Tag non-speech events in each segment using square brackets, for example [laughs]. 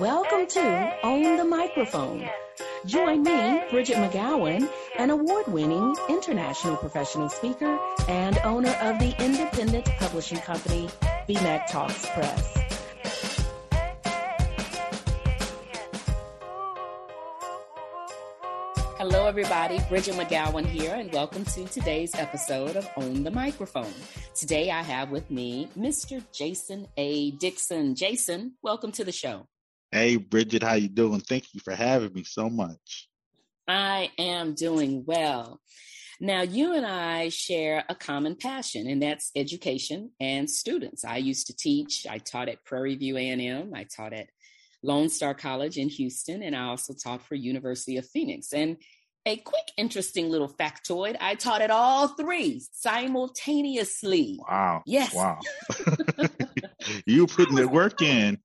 Welcome to Own the Microphone. Join me, Bridgett McGowen, an award winning international professional speaker and owner of the independent publishing company, BMcTALKS Press. Hello, everybody. Bridgett McGowen here, and welcome to today's episode of Own the Microphone. Today, I have with me Mr. Jason A. Dixon. Jason, welcome to the show. Hey, Bridgett, how you doing? Thank you for having me so much. I am doing well. Now, you and I share a common passion, and that's education and students. I used to teach. I taught at Prairie View A&M. I taught at Lone Star College in Houston, and I also taught for University of Phoenix. And a quick, interesting little factoid: I taught at all three simultaneously. Wow! Yes. Wow! [laughs] you putting the work in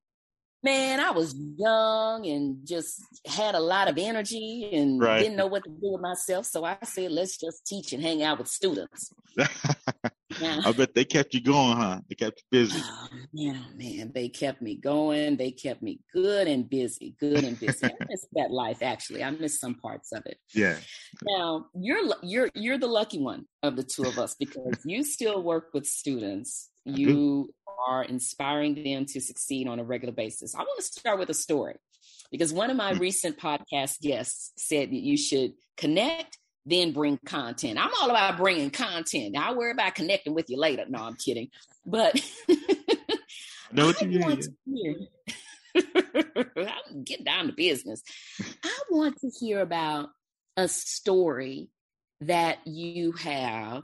man, I was young and just had a lot of energy and right. didn't know what to do with myself. So I said, let's just teach and hang out with students. [laughs] I bet they kept you going, huh? They kept you busy. Oh, yeah, man, they kept me going. They kept me good and busy, good and busy. I miss [laughs] that life. Actually, I miss some parts of it. Yeah. Now you're you're you're the lucky one of the two of us because you still work with students. [laughs] You are inspiring them to succeed on a regular basis. I want to start with a story because one of my mm. recent podcast guests said that you should connect, then bring content. I'm all about bringing content. I'll worry about connecting with you later. No, I'm kidding. But [laughs] know what you want mean. I'll get down to business. I want to hear about a story that you have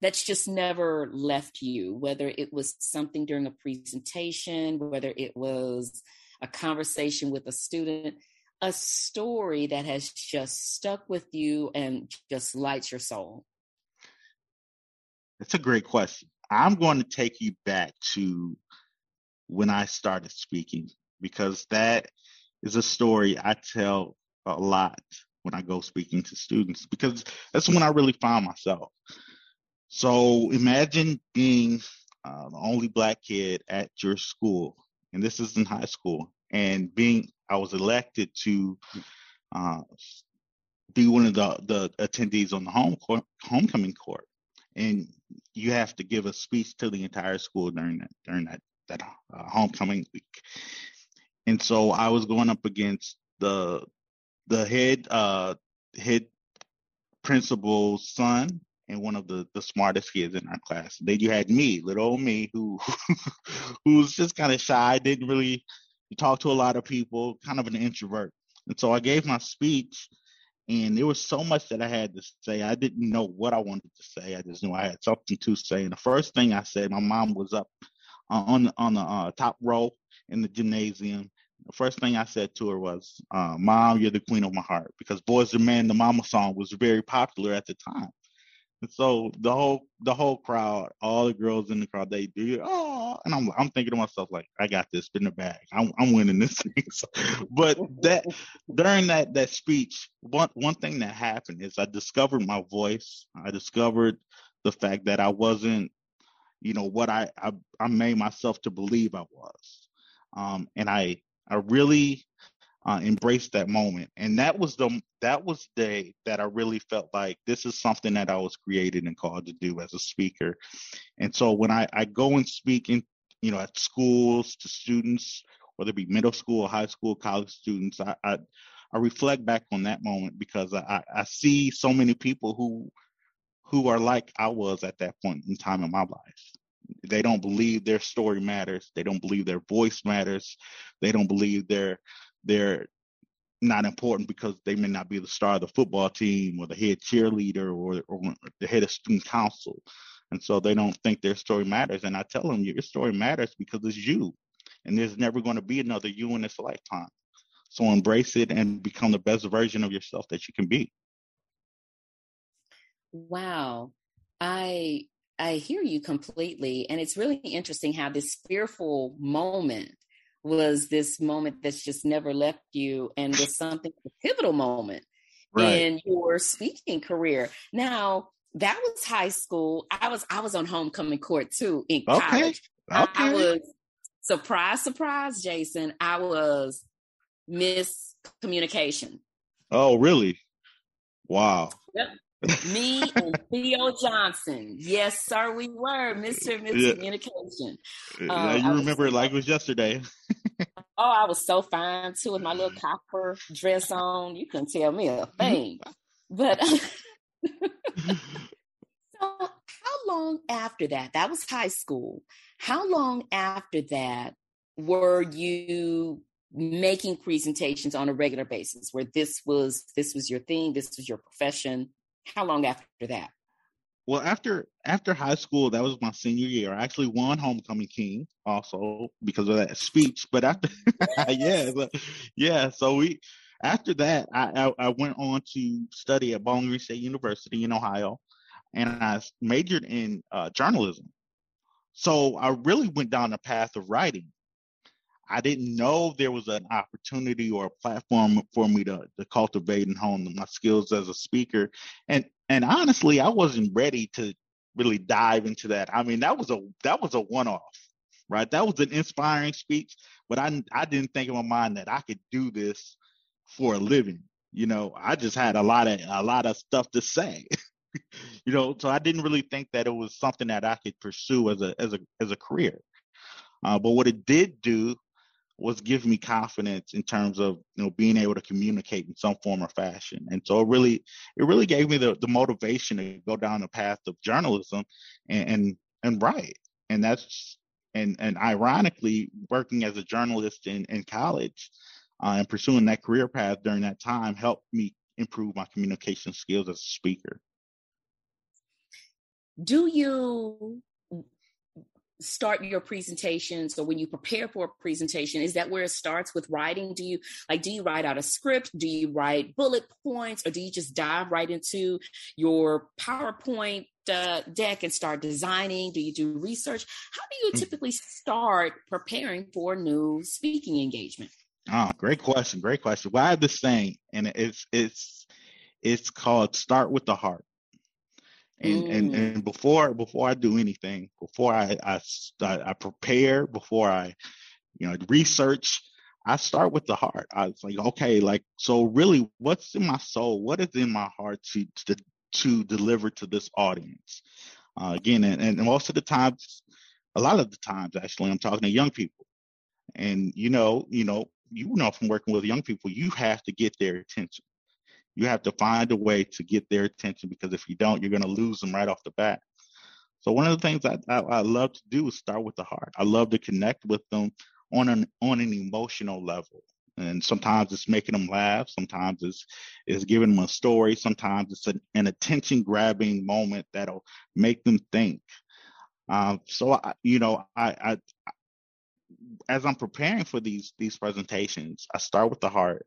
that's just never left you, whether it was something during a presentation, whether it was a conversation with a student, a story that has just stuck with you and just lights your soul? That's a great question. I'm going to take you back to when I started speaking because that is a story I tell a lot when I go speaking to students because that's when I really found myself. So imagine being uh, the only black kid at your school, and this is in high school, and being I was elected to uh, be one of the, the attendees on the home court, homecoming court, and you have to give a speech to the entire school during that during that that uh, homecoming week. And so I was going up against the the head uh, head principal's son and one of the, the smartest kids in our class. Then you had me, little old me, who [laughs] who was just kind of shy, didn't really talk to a lot of people, kind of an introvert. And so I gave my speech, and there was so much that I had to say. I didn't know what I wanted to say. I just knew I had something to say. And the first thing I said, my mom was up uh, on on the uh, top row in the gymnasium. The first thing I said to her was, uh, "Mom, you're the queen of my heart," because "Boys Men," the Mama song, was very popular at the time. So the whole the whole crowd, all the girls in the crowd, they do oh, and I'm I'm thinking to myself like, I got this in the bag. I'm I'm winning this thing. [laughs] So, but that during that that speech, one one thing that happened is I discovered my voice. I discovered the fact that I wasn't, you know, what I I, I made myself to believe I was, um, and I I really uh, embrace that moment. And that was the that was the day that I really felt like this is something that I was created and called to do as a speaker. And so when I, I go and speak in, you know, at schools to students, whether it be middle school, high school, college students, I, I, I reflect back on that moment because I, I see so many people who who are like I was at that point in time in my life. They don't believe their story matters. They don't believe their voice matters. They don't believe their they're not important because they may not be the star of the football team or the head cheerleader or, or the head of student council. And so they don't think their story matters. And I tell them your story matters because it's you. And there's never going to be another you in this lifetime. So embrace it and become the best version of yourself that you can be. Wow. I I hear you completely. And it's really interesting how this fearful moment was this moment that's just never left you and was something a pivotal moment right. in your speaking career. Now, that was high school. I was I was on homecoming court too in college. Okay. I, I was surprise, surprise, Jason, I was miscommunication. Oh, really? Wow. Yep. Me and Theo Johnson. Yes, sir, we were Mr. Miss [laughs] yeah. Um, you remember it like it was yesterday. [laughs] oh, I was so fine too with my little copper dress on. You couldn't tell me a [laughs] thing. but so how long after that? That was high school. How long after that were you making presentations on a regular basis where this was this was your thing, this was your profession? How long after that? Well, after after high school, that was my senior year. I actually won homecoming king also because of that speech. But after, [laughs] yeah, but, yeah. So we after that, I, I, I went on to study at Bowling Green State University in Ohio, and I majored in uh, journalism. So I really went down the path of writing. I didn't know there was an opportunity or a platform for me to, to cultivate and hone my skills as a speaker. And and honestly, I wasn't ready to really dive into that. I mean, that was a that was a one-off, right? That was an inspiring speech, but I I didn't think in my mind that I could do this for a living. You know, I just had a lot of a lot of stuff to say. [laughs] you know, so I didn't really think that it was something that I could pursue as a as a as a career. Uh, but what it did do was giving me confidence in terms of you know being able to communicate in some form or fashion. And so it really it really gave me the, the motivation to go down the path of journalism and and, and write. And that's and and ironically working as a journalist in, in college uh, and pursuing that career path during that time helped me improve my communication skills as a speaker. Do you start your presentations or when you prepare for a presentation is that where it starts with writing? Do you like do you write out a script? Do you write bullet points? Or do you just dive right into your powerpoint uh, deck and start designing? Do you do research? How do you mm. typically start preparing for a new speaking engagement? Oh great question great question. Well i have this saying and it's it's it's called start with the heart and, mm. and and before before I do anything, before I, I I prepare, before I you know research, I start with the heart. I was like, okay, like so really, what's in my soul? What is in my heart to to, to deliver to this audience? Uh, again, and, and most of the times, a lot of the times, actually, I'm talking to young people, and you know, you know, you know, from working with young people, you have to get their attention you have to find a way to get their attention because if you don't, you're going to lose them right off the bat. So one of the things I, I, I, love to do is start with the heart. I love to connect with them on an on an emotional level. And sometimes it's making them laugh. Sometimes it's it's giving them a story. Sometimes it's an, an attention grabbing moment that'll make them think. Um, so I, you know, I, I as I'm preparing for these these presentations, I start with the heart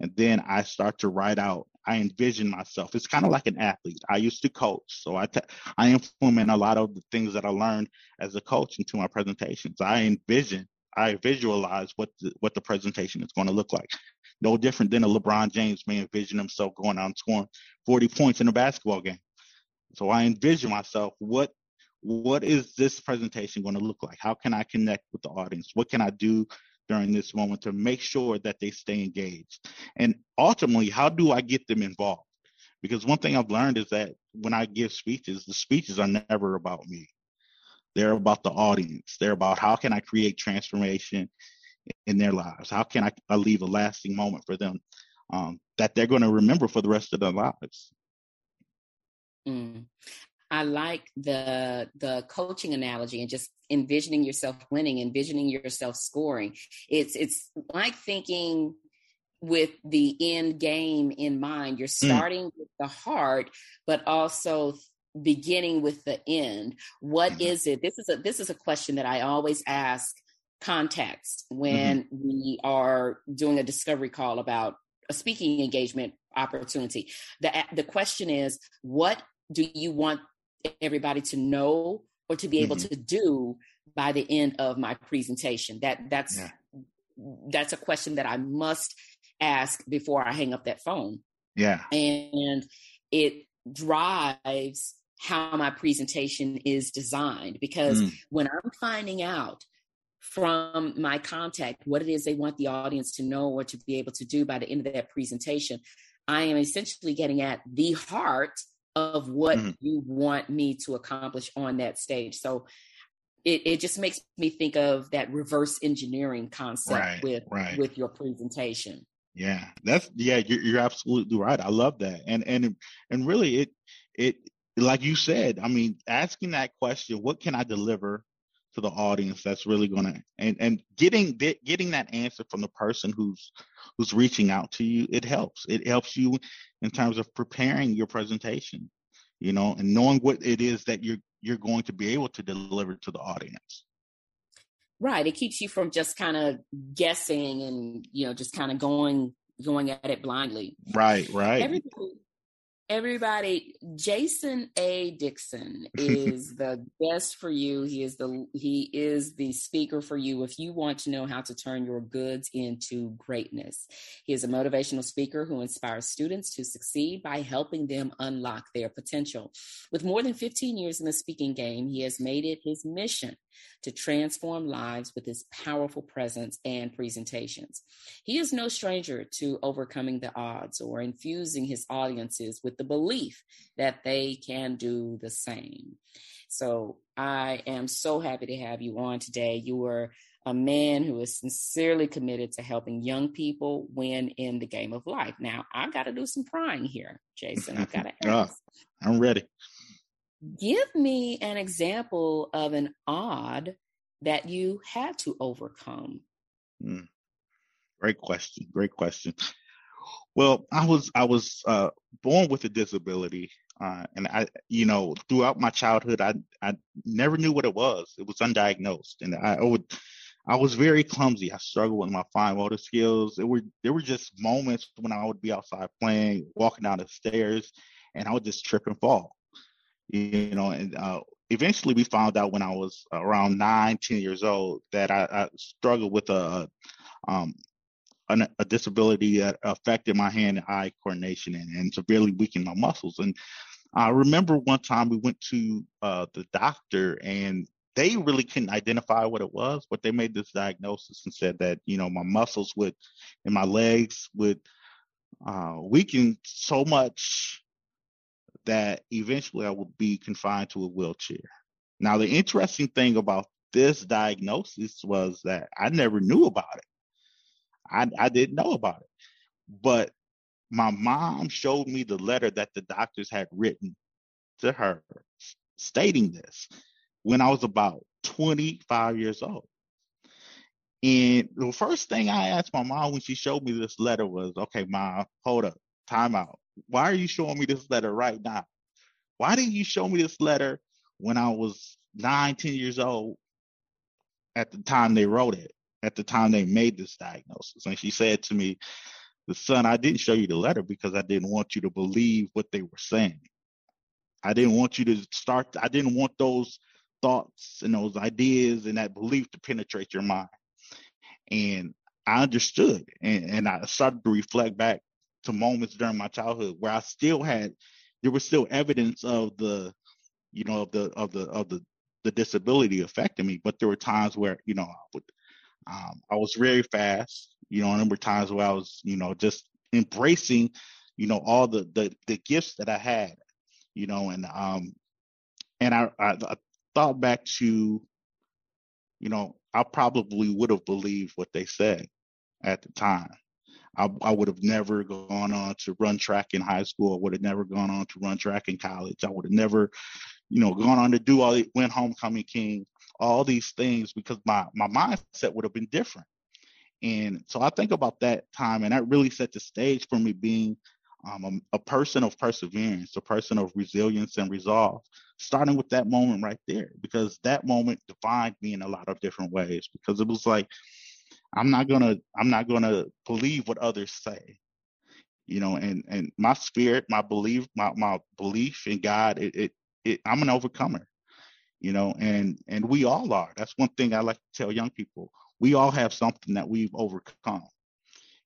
and then I start to write out. I envision myself. It's kind of like an athlete. I used to coach, so I, t- I implement a lot of the things that I learned as a coach into my presentations. I envision, I visualize what the, what the presentation is going to look like. No different than a LeBron James may envision himself going out and scoring 40 points in a basketball game. So I envision myself what what is this presentation going to look like? How can I connect with the audience? What can I do during this moment to make sure that they stay engaged? And ultimately, how do I get them involved? Because one thing I've learned is that when I give speeches, the speeches are never about me. They're about the audience. They're about how can I create transformation in their lives? How can I, I leave a lasting moment for them um, that they're going to remember for the rest of their lives? Mm. I like the the coaching analogy and just envisioning yourself winning, envisioning yourself scoring. It's it's like thinking with the end game in mind. You're mm. starting mm. with the heart, but also beginning with the end. What mm-hmm. is it? This is a this is a question that I always ask context when mm-hmm. we are doing a discovery call about a speaking engagement opportunity. The the question is what do you want everybody to know or to be able mm-hmm. to do by the end of my presentation that that's yeah. that's a question that i must ask before i hang up that phone yeah and it drives how my presentation is designed because mm. when i'm finding out from my contact, what it is they want the audience to know or to be able to do by the end of that presentation, I am essentially getting at the heart of what mm-hmm. you want me to accomplish on that stage. So it, it just makes me think of that reverse engineering concept right, with right. with your presentation. Yeah, that's yeah, you're, you're absolutely right. I love that, and and and really, it it like you said. I mean, asking that question, what can I deliver to the audience that's really going to and and getting getting that answer from the person who's who's reaching out to you it helps. It helps you in terms of preparing your presentation you know and knowing what it is that you're you're going to be able to deliver to the audience. Right. It keeps you from just kind of guessing and you know just kind of going going at it blindly. Right right. Everybody Everybody, Jason A. Dixon [laughs] is the best for you. He is the he is the speaker for you if you want to know how to turn your goods into greatness. He is a motivational speaker who inspires students to succeed by helping them unlock their potential. With more than 15 years in the speaking game, he has made it his mission to transform lives with his powerful presence and presentations. He is no stranger to overcoming the odds or infusing his audiences with the belief that they can do the same. So I am so happy to have you on today. You are a man who is sincerely committed to helping young people win in the game of life. Now, I've got to do some prying here, Jason. I've got to [laughs] oh, ask. oh, I'm ready give me an example of an odd that you had to overcome. Mm. Great question. Great question. Well, I was I was uh, born with a disability, uh, and I, you know, throughout my childhood, I I never knew what it was. It was undiagnosed, and I, I would I was very clumsy. I struggled with my fine motor skills. It were there were just moments when I would be outside playing, walking down the stairs, and I would just trip and fall you know, and uh, eventually we found out when I was around nine, ten years old that I, I struggled with a, um, a, a disability that affected my hand and eye coordination and, and severely weakened my muscles. And I remember one time we went to uh, the doctor and they really couldn't identify what it was, but they made this diagnosis and said that, you know, my muscles would, and my legs would uh, weaken so much that eventually I would be confined to a wheelchair. Now, the interesting thing about this diagnosis was that I never knew about it. I, I didn't know about it. But my mom showed me the letter that the doctors had written to her stating this when I was about 25 years old. And the first thing I asked my mom when she showed me this letter was, okay, mom, hold up, time out why are you showing me this letter right now? Why didn't you show me this letter when I was nine, ten years old at the time they wrote it, at the time they made this diagnosis? And she said to me, the son, I didn't show you the letter because I didn't want you to believe what they were saying. I didn't want you to start, I didn't want those thoughts and those ideas and that belief to penetrate your mind. And I understood and, and I started to reflect back to moments during my childhood where I still had there was still evidence of the you know of the of the of the the disability affecting me but there were times where you know I would um, I was very fast you know a number of times where I was you know just embracing you know all the the, the gifts that I had you know and um and I, I, I thought back to you know I probably would have believed what they said at the time I, I would have never gone on to run track in high school. I would have never gone on to run track in college. I would have never, you know, gone on to do all the win homecoming king, all these things because my my mindset would have been different. And so I think about that time, and that really set the stage for me being um, a, a, person of perseverance, a person of resilience and resolve, starting with that moment right there, because that moment defined me in a lot of different ways. Because it was like, I'm not gonna I'm not gonna believe what others say. You know, and and my spirit, my belief, my my belief in God, it, it, it I'm an overcomer. You know, and and we all are. That's one thing I like to tell young people. We all have something that we've overcome.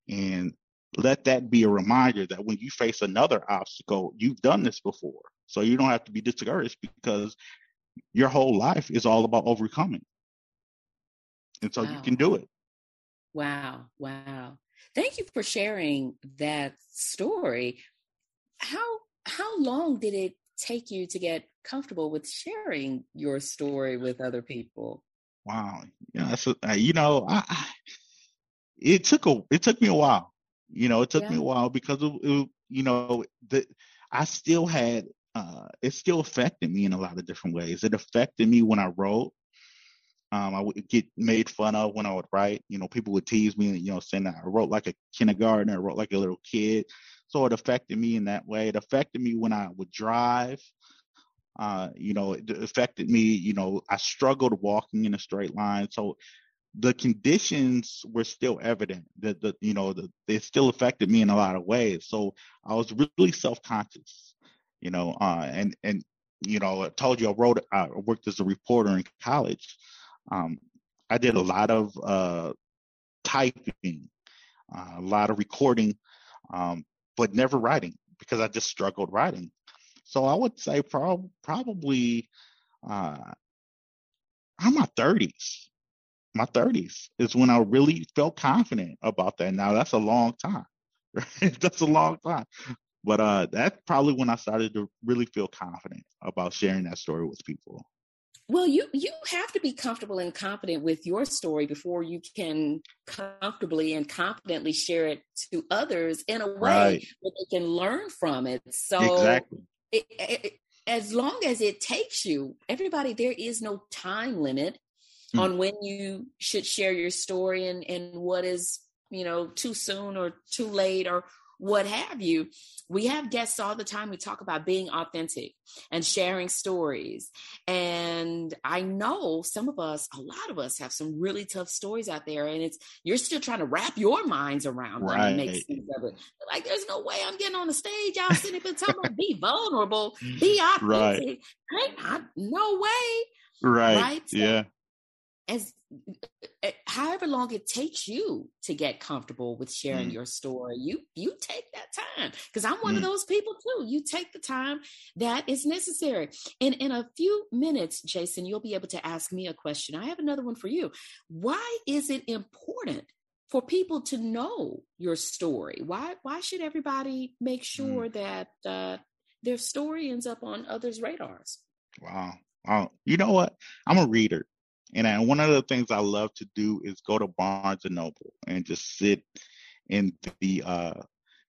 And let that be a reminder that when you face another obstacle, you've done this before. So you don't have to be discouraged because your whole life is all about overcoming. And so wow. you can do it. Wow. Wow. Thank you for sharing that story. How how long did it take you to get comfortable with sharing your story with other people? Wow. Yeah, so, uh, you know, I, I, it took a it took me a while. You know, it took yeah. me a while because of, it, you know, the I still had uh, it still affected me in a lot of different ways. It affected me when I wrote. Um, I would get made fun of when I would write. You know, people would tease me, you know, saying that I wrote like a kindergartner, I wrote like a little kid. So it affected me in that way. It affected me when I would drive. Uh, you know, it affected me. You know, I struggled walking in a straight line. So the conditions were still evident that the you know the, they still affected me in a lot of ways so i was really self-conscious you know uh, and and you know i told you i wrote i worked as a reporter in college um, i did a lot of uh, typing uh, a lot of recording um, but never writing because i just struggled writing so i would say prob- probably uh, i'm my 30s my 30s is when I really felt confident about that. Now that's a long time. [laughs] That's a long time. But uh that's probably when I started to really feel confident about sharing that story with people. Well, you you have to be comfortable and confident with your story before you can comfortably and confidently share it to others in a way right. that they can learn from it. So exactly. It, it, as long as it takes you, everybody, there is no time limit mm. on when you should share your story and and what is you know too soon or too late or what have you. We have guests all the time who talk about being authentic and sharing stories. And I know some of us, a lot of us have some really tough stories out there. And it's you're still trying to wrap your minds around right. them and make sense of it. Like there's no way I'm getting on the stage. Y'all sitting here telling me be [laughs] vulnerable, be authentic. Right. Hey, no way. Right. Right. So, yeah as eh, however long it takes you to get comfortable with sharing mm. your story you you take that time. Because i'm one mm. of those people too. You take the time that is necessary. And in a few minutes jason you'll be able to ask me a question. I have another one for you. Why is it important for people to know your story? Why why should everybody make mm. sure mm. that uh, their story ends up on others radars? Wow. Wow. You know what? I'm a reader and I, one of the things I love to do is go to Barnes and Noble and just sit in the uh,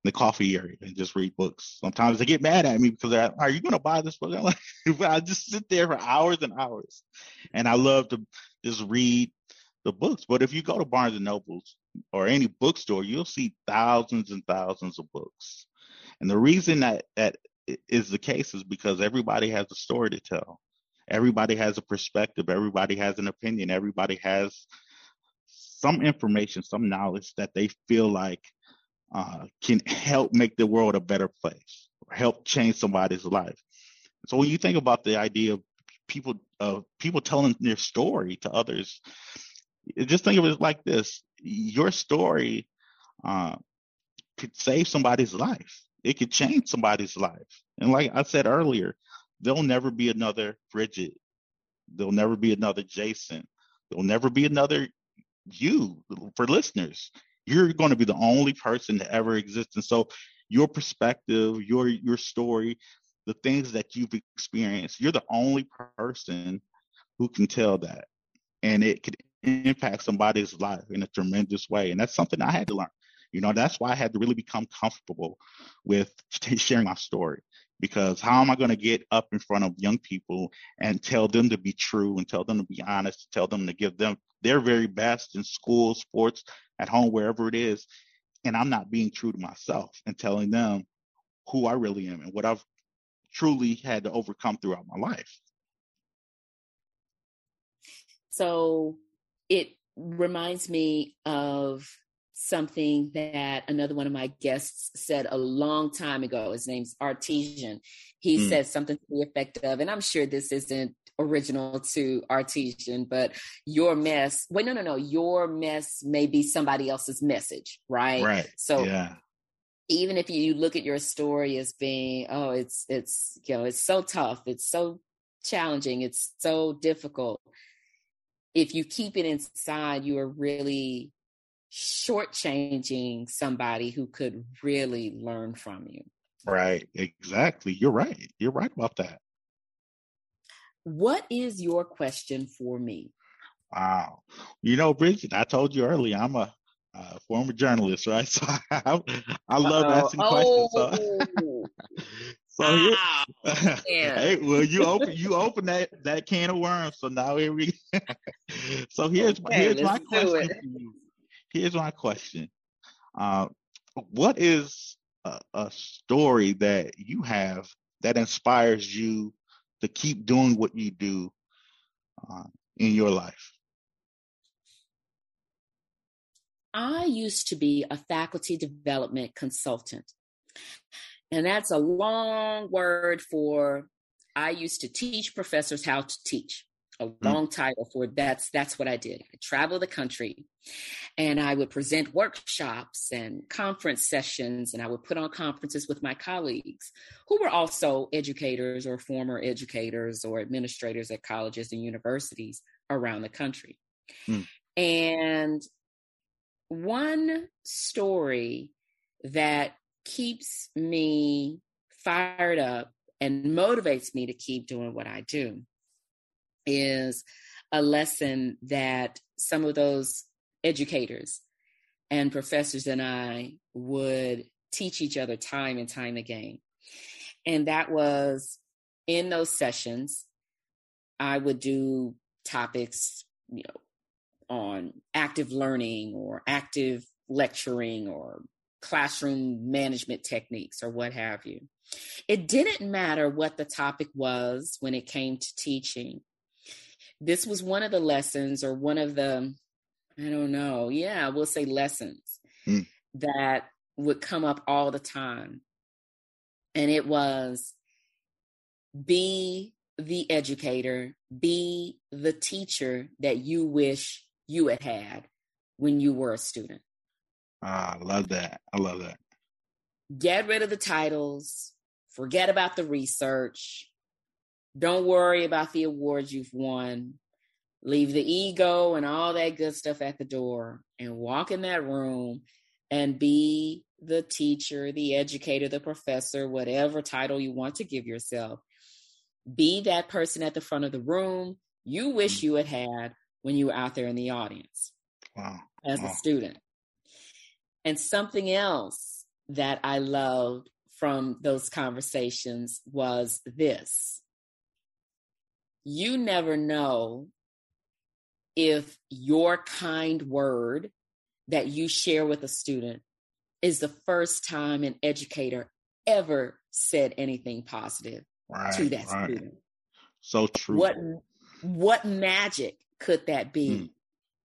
the coffee area and just read books. Sometimes they get mad at me because they're, are you going to buy this book? Like, [laughs] I just sit there for hours and hours, and I love to just read the books. But if you go to Barnes and Nobles or any bookstore, you'll see thousands and thousands of books. And the reason that that is the case is because everybody has a story to tell everybody has a perspective, everybody has an opinion, everybody has some information, some knowledge that they feel like uh, can help make the world a better place or help change somebody's life. So when you think about the idea of people uh, people telling their story to others, just think of it like this: your story uh, could save somebody's life. It could change somebody's life. And like I said earlier, there'll never be another Bridgett. There'll never be another Jason. There'll never be another you for listeners. You're going to be the only person to ever exist. And so your perspective, your your story, the things that you've experienced, you're the only person who can tell that. And it could impact somebody's life in a tremendous way. And that's something I had to learn. You know, that's why I had to really become comfortable with [laughs] sharing my story because how am I going to get up in front of young people and tell them to be true and tell them to be honest, tell them to give them their very best in school, sports, at home, wherever it is. And I'm not being true to myself and telling them who I really am and what I've truly had to overcome throughout my life. So it reminds me of something that another one of my guests said a long time ago. His name's Artesian. He mm. said something to the effect of, and I'm sure this isn't original to Artesian, but your mess, wait, no, no, no, your mess may be somebody else's message, right? Right. So yeah. even if you look at your story as being, oh, it's, it's, you know, it's so tough, it's so challenging, it's so difficult if you keep it inside, you are really shortchanging somebody who could really learn from you. Right. Exactly. You're right. You're right about that. What is your question for me? Wow. You know, Bridgett, I told you earlier, I'm a, a former journalist, right? [laughs] So I, I love Uh-oh. asking questions. So, oh. [laughs] so here, yeah. [laughs] hey, well, you open you open that that can of worms. So now here we. so here's okay, here's my question. Here's my question. Uh, what is a, a story that you have that inspires you to keep doing what you do uh, in your life? I used to be a faculty development consultant. And that's a long word for I used to teach professors how to teach. A mm. long mm. title for that's that's what I did. I traveled the country and I would present workshops and conference sessions and I would put on conferences with my colleagues who were also educators or former educators or administrators at colleges and universities around the country. Mm. And one story that keeps me fired up and motivates me to keep doing what I do is a lesson that some of those educators and professors and I would teach each other time and time again. And that was in those sessions, I would do topics, you know, on active learning or active lecturing or classroom management techniques or what have you. It didn't matter what the topic was when it came to teaching. This was one of the lessons or one of the, I don't know, yeah, we'll say lessons mm. that would come up all the time. And it was be the educator, be the teacher that you wish you had had when you were a student. Ah, I love that. I love that. Get rid of the titles, forget about the research. Don't worry about the awards you've won. Leave the ego and all that good stuff at the door and walk in that room and be the teacher, the educator, the professor, whatever title you want to give yourself. Be that person at the front of the room you wish you had had when you were out there in the audience wow. as wow. a student. And something else that I loved from those conversations was this you never know if your kind word that you share with a student is the first time an educator ever said anything positive right, to that right. student. So true. What what magic could that be mm.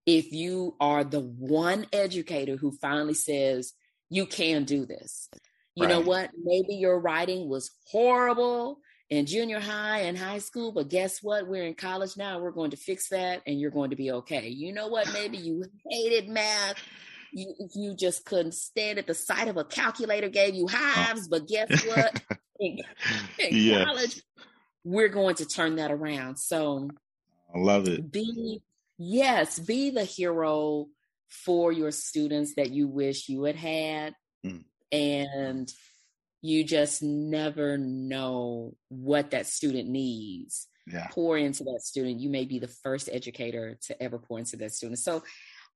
if you are the one educator who finally says, you can do this? You right. know what? Maybe your writing was horrible in junior high and high school, but guess what? We're in college now. We're going to fix that and you're going to be okay. You know what? Maybe you hated math. You, you just couldn't stand it. The sight of a calculator gave you hives, but guess [laughs] what? in, in yes. college, we're going to turn that around. So I love it. Be yes, be the hero for your students that you wish you had had. Mm. And you just never know what that student needs. Yeah. Pour into that student. You may be the first educator to ever pour into that student. So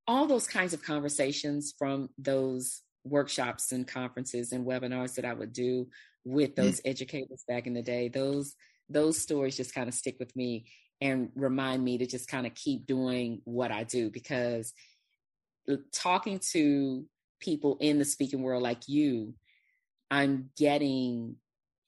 all those kinds of conversations from those workshops and conferences and webinars that I would do with mm. those mm. educators back in the day, those those stories just kind of stick with me and remind me to just kind of keep doing what I do because talking to people in the speaking world like you, I'm getting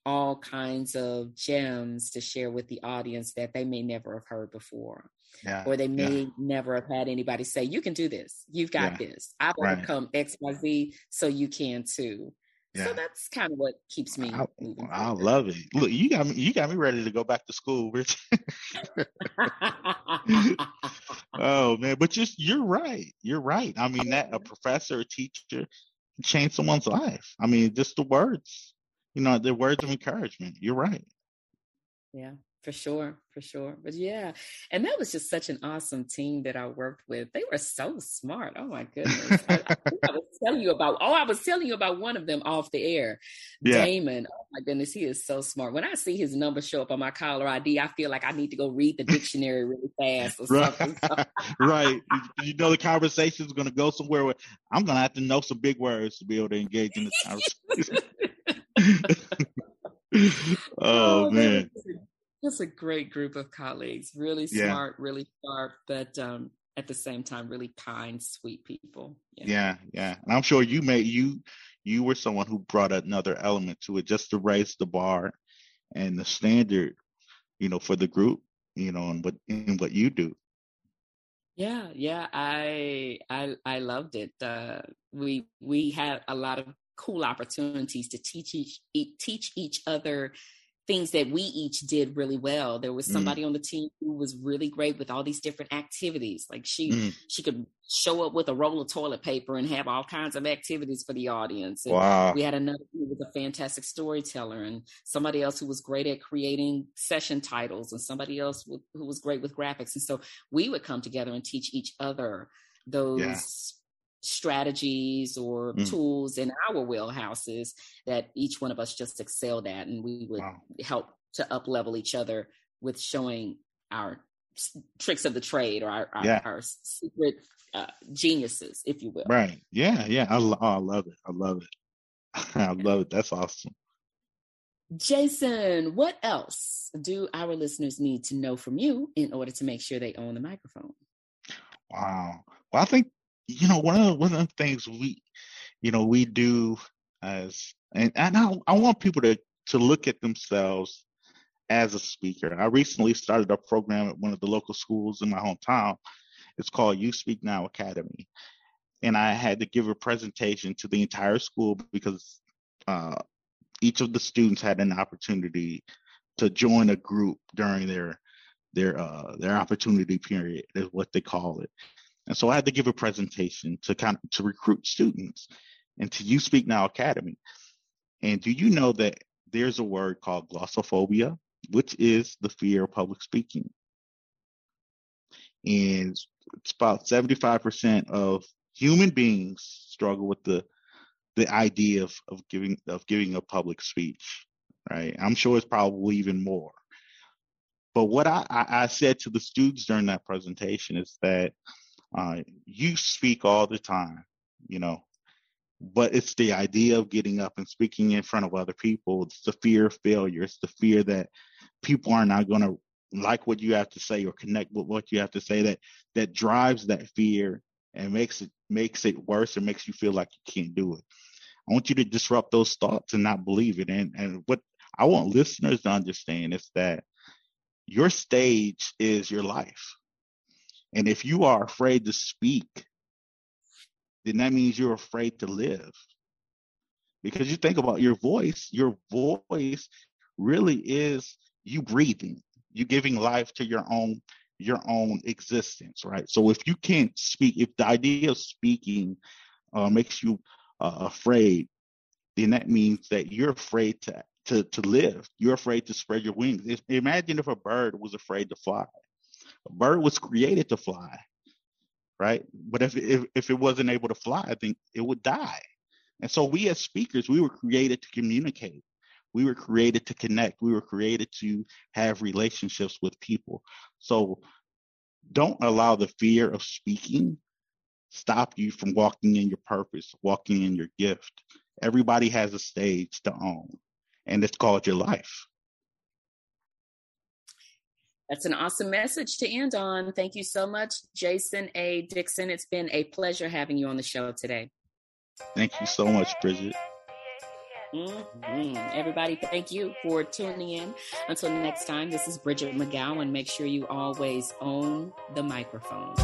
all kinds of gems to share with the audience that they may never have heard before. Yeah, or they may yeah. never have had anybody say, You can do this. You've got yeah, this. I've right. overcome XYZ, so you can too. So that's kind of what keeps me. I, I, love it. Look, you got me. You got me ready to go back to school, Rich. [laughs] [laughs] oh man, but just you're right. You're right. I mean, that a professor, a teacher, change someone's life. I mean, just the words. You know, the words of encouragement. You're right. Yeah, for sure, for sure. But yeah, and that was just such an awesome team that I worked with. They were so smart. Oh my goodness. I, I, I, was telling you about, oh, I was telling you about one of them off the air. Yeah. Damon. Oh my goodness, he is so smart. When I see his number show up on my caller ID, I feel like I need to go read the dictionary really fast or right. something. [laughs] right. You know the conversation is gonna go somewhere where I'm gonna have to know some big words to be able to engage in this conversation. [laughs] [laughs] oh, oh man just a great group of colleagues, really smart, yeah. really sharp, but um, at the same time, really kind, sweet people. Yeah. yeah, yeah. And I'm sure you made you you were someone who brought another element to it just to raise the bar and the standard, you know, for the group, you know, and what in what you do. Yeah, yeah, I I I loved it. Uh, we we had a lot of cool opportunities to teach each teach each other things that we each did really well. There was mm. somebody mm. on the team who was really great with all these different activities. Like she mm. she could show up with a roll of toilet paper and have all kinds of activities for the audience. And wow. We had another who was a fantastic storyteller and somebody else who was great at creating session titles and somebody else who was great with graphics. And so we would come together and teach each other those yeah strategies or mm. tools in our wheelhouses that each one of us just excelled at and we would wow. help to up level each other with showing our tricks of the trade or our, our, yeah. our secret uh, geniuses if you will. Right. Yeah yeah. I, oh, I love it. I love it. [laughs] I love it. That's awesome. Jason what else do our listeners need to know from you in order to make sure they own the microphone? Wow. Well i think you know, one of the, one of the things we, you know, we do as, and, and I, I want people to, to look at themselves as a speaker. I recently started a program at one of the local schools in my hometown. It's called You Speak Now Academy. And I had to give a presentation to the entire school because uh, each of the students had an opportunity to join a group during their their uh, their opportunity period is what they call it. And so I had to give a presentation to kind of to recruit students into You Speak Now Academy. And do you know that there's a word called glossophobia, which is the fear of public speaking? And it's about 75% of human beings struggle with the the idea of, of giving of giving a public speech. Right. I'm sure it's probably even more. But what I, I, I said to the students during that presentation is that uh, you speak all the time, you know, but it's the idea of getting up and speaking in front of other people. It's the fear of failure. It's the fear that people are not going to like what you have to say or connect with what you have to say that that drives that fear and makes it makes it worse and makes you feel like you can't do it. I want you to disrupt those thoughts and not believe it. And and what I want listeners to understand is that your stage is your life. And if you are afraid to speak, then that means you're afraid to live. Because you think about your voice, your voice really is you breathing, you giving life to your own your own existence, right? So if you can't speak, if the idea of speaking uh, makes you uh, afraid, then that means that you're afraid to to to live. You're afraid to spread your wings. Imagine if a bird was afraid to fly. A bird was created to fly, right? But if, if, if it wasn't able to fly, I think it would die. And so we as speakers, we were created to communicate. We were created to connect. We were created to have relationships with people. So don't allow the fear of speaking stop you from walking in your purpose, walking in your gift. Everybody has a stage to own, and it's called your life. That's an awesome message to end on. Thank you so much, Jason A. Dixon. It's been a pleasure having you on the show today. Thank you so much, Bridgett. Mm-hmm. Everybody, thank you for tuning in. Until next time, this is Bridgett McGowen. Make sure you always own the microphone.